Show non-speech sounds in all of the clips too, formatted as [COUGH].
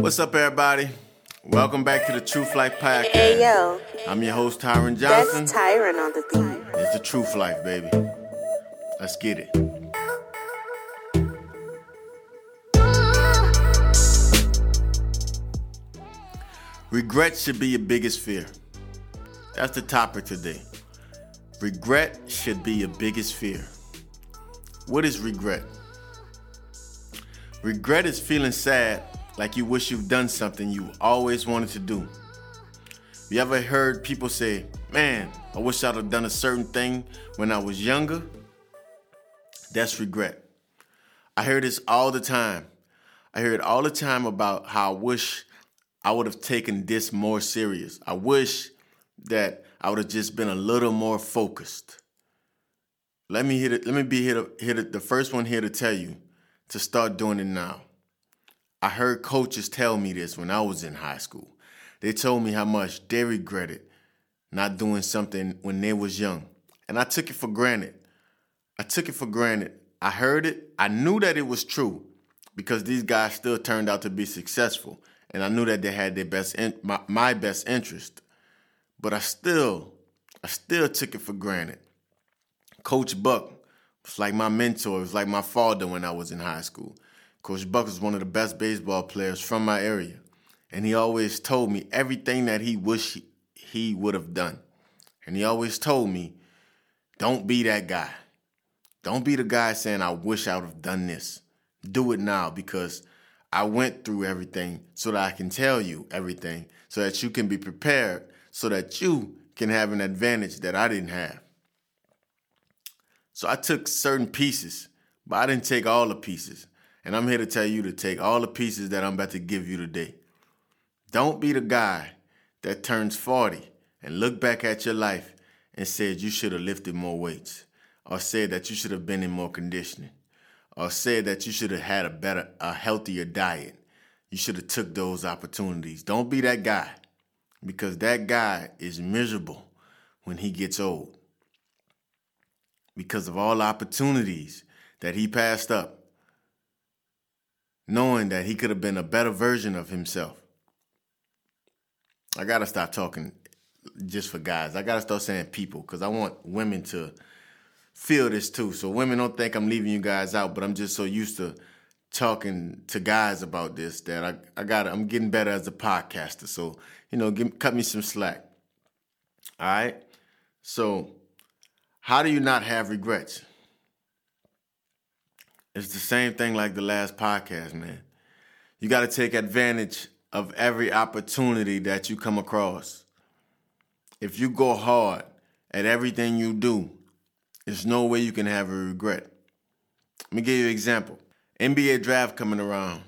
What's up, everybody? Welcome back to the Truth Life Podcast. Hey yo, I'm your host, Tyron Johnson. that's Tyron on the beat. It's the Truth Life, baby. Let's get it. Regret should be your biggest fear. That's the topic today. Regret should be your biggest fear. What is regret? Regret is feeling sad like you wish you've done something you always wanted to do. You ever heard people say, Man, I wish I'd have done a certain thing when I was younger? That's regret. I hear this all the time. I hear it all the time about how I wish I would have taken this more serious. I wish that I would have just been a little more focused. Let me hit it. Let me be here to the first one here to tell you to start doing it now. I heard coaches tell me this when I was in high school. They told me how much they regretted not doing something when they was young. And I took it for granted. I took it for granted. I heard it. I knew that it was true because these guys still turned out to be successful. And I knew that they had their best in, my, my best interest. But I still, I still took it for granted. Coach Buck was like my mentor. It was like my father when I was in high school. Coach Buck was one of the best baseball players from my area. And he always told me everything that he wished he, he would have done. And he always told me, don't be that guy. Don't be the guy saying, I wish I would have done this. Do it now because I went through everything so that I can tell you everything so that you can be prepared so that you can have an advantage that I didn't have. So I took certain pieces, but I didn't take all the pieces. And I'm here to tell you to take all the pieces that I'm about to give you today. Don't be the guy that turns 40 and look back at your life and said you should have lifted more weights, or said that you should have been in more conditioning, or said that you should have had a better, a healthier diet. You should have took those opportunities. Don't be that guy, because that guy is miserable when he gets old. Because of all opportunities that he passed up, knowing that he could have been a better version of himself. I gotta stop talking just for guys. I gotta start saying people because I want women to feel this too. So women don't think I'm leaving you guys out, but I'm just so used to talking to guys about this that I I got I'm getting better as a podcaster. So you know, give, cut me some slack. All right. So how do you not have regrets? It's the same thing like the last podcast, man. You got to take advantage of every opportunity that you come across. If you go hard at everything you do, there's no way you can have a regret. Let me give you an example. NBA draft coming around.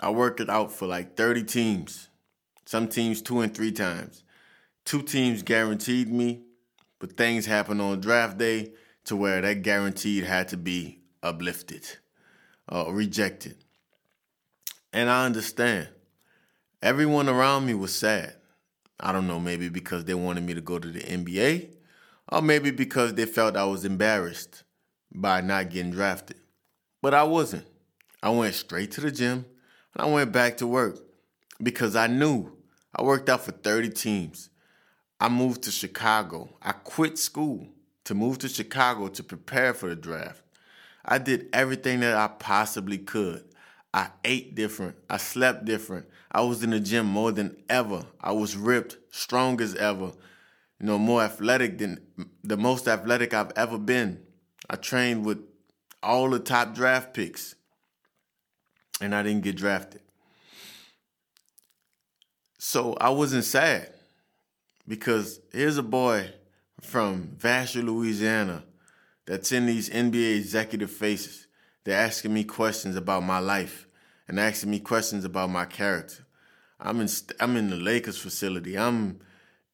I worked it out for like 30 teams. Some teams two and three times. Two teams guaranteed me, but things happened on draft day to where that guaranteed had to be uplifted uh, rejected. And I understand. Everyone around me was sad. I don't know, maybe because they wanted me to go to the NBA, or maybe because they felt I was embarrassed by not getting drafted. But I wasn't. I went straight to the gym and I went back to work because I knew I worked out for 30 teams. I moved to Chicago. I quit school to move to Chicago to prepare for the draft. I did everything that I possibly could. I ate different. I slept different. I was in the gym more than ever. I was ripped, strong as ever. You know, more athletic than the most athletic I've ever been. I trained with all the top draft picks, and I didn't get drafted. So I wasn't sad because here's a boy from Vassar, Louisiana, that's in these NBA executive faces. They're asking me questions about my life and asking me questions about my character. I'm in I'm in the Lakers facility. I'm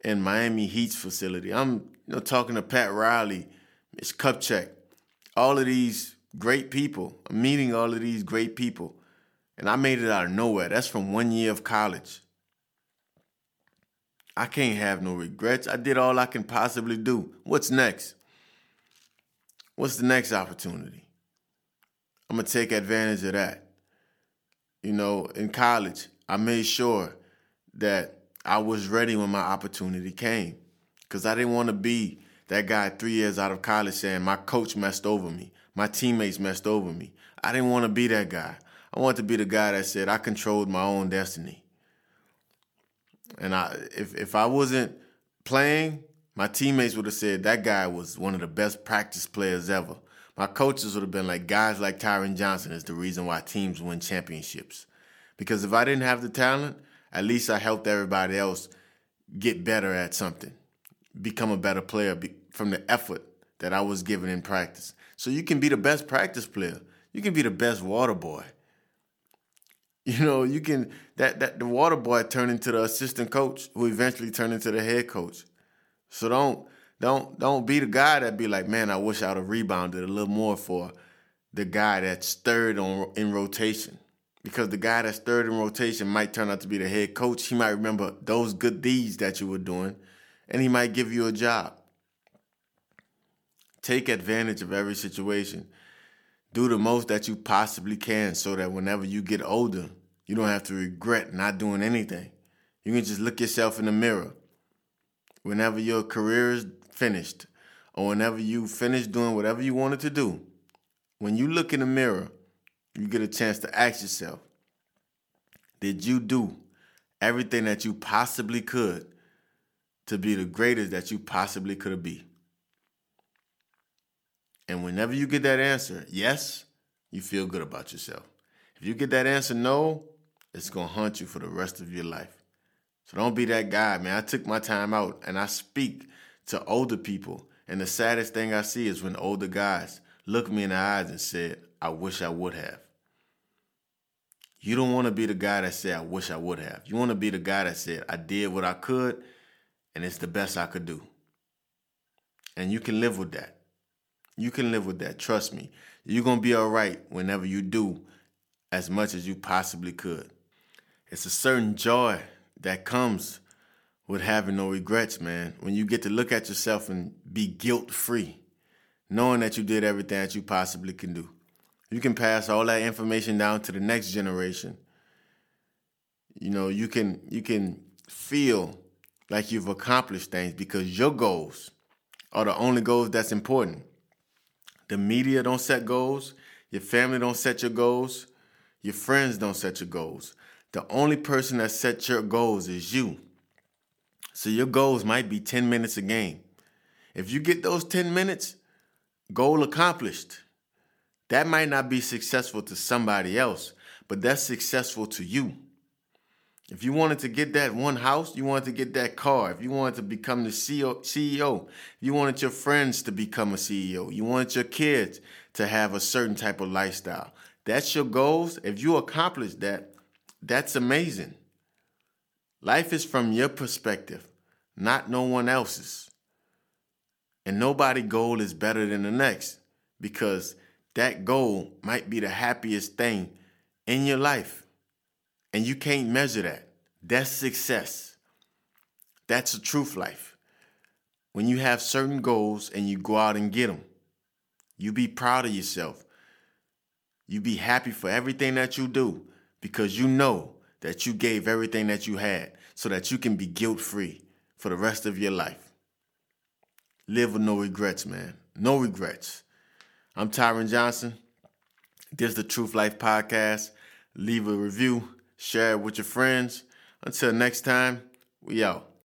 in Miami Heat's facility. I'm you know talking to Pat Riley, Mitch Kupchak, all of these great people. I'm meeting all of these great people, and I made it out of nowhere. That's from one year of college. I can't have no regrets. I did all I can possibly do. What's next? What's the next opportunity? I'm gonna take advantage of that. You know, in college, I made sure that I was ready when my opportunity came. Because I didn't want to be that guy three years out of college saying my coach messed over me, my teammates messed over me. I didn't want to be that guy. I wanted to be the guy that said I controlled my own destiny. And I, if if I wasn't playing, my teammates would have said that guy was one of the best practice players ever. My coaches would have been like, guys like Tyron Johnson is the reason why teams win championships. Because if I didn't have the talent, at least I helped everybody else get better at something, become a better player from the effort that I was given in practice. So you can be the best practice player. You can be the best water boy. [LAUGHS] You know, you can that that the water boy turn into the assistant coach who eventually turn into the head coach. So don't don't don't be the guy that be like, man, I wish I'd have rebounded a little more for the guy that's third on in rotation. Because the guy that's third in rotation might turn out to be the head coach. He might remember those good deeds that you were doing, and he might give you a job. Take advantage of every situation. Do the most that you possibly can so that whenever you get older, you don't have to regret not doing anything. You can just look yourself in the mirror. Whenever your career is finished, or whenever you finish doing whatever you wanted to do, when you look in the mirror, you get a chance to ask yourself, did you do everything that you possibly could to be the greatest that you possibly could be? And whenever you get that answer, yes, you feel good about yourself. If you get that answer, no, it's gonna haunt you for the rest of your life. So don't be that guy, man. I took my time out and I speak to older people. And the saddest thing I see is when older guys look me in the eyes and said, I wish I would have. You don't want to be the guy that said, I wish I would have. You want to be the guy that said, I did what I could and it's the best I could do. And you can live with that. You can live with that. Trust me. You're going to be all right whenever you do as much as you possibly could. It's a certain joy that comes with having no regrets, man. When you get to look at yourself and be guilt free, knowing that you did everything that you possibly can do. You can pass all that information down to the next generation. You know, you can you can feel like you've accomplished things because your goals are the only goals that's important. The media don't set goals, your family don't set your goals, your friends don't set your goals. The only person that sets your goals is you. So your goals might be 10 minutes a game. If you get those 10 minutes, goal accomplished. That might not be successful to somebody else, but that's successful to you. If you wanted to get that one house, you wanted to get that car, if you wanted to become the CEO, you wanted your friends to become a CEO, you wanted your kids to have a certain type of lifestyle. That's your goals. If you accomplish that, that's amazing. Life is from your perspective, not no one else's. And nobody goal is better than the next because that goal might be the happiest thing in your life. And you can't measure that. That's success. That's a truth life. When you have certain goals and you go out and get them, you be proud of yourself. You be happy for everything that you do because you know that you gave everything that you had so that you can be guilt free for the rest of your life. Live with no regrets, man. No regrets. I'm Tyron Johnson. This is the Truth Life Podcast. Leave a review, share it with your friends. Until next time, we out.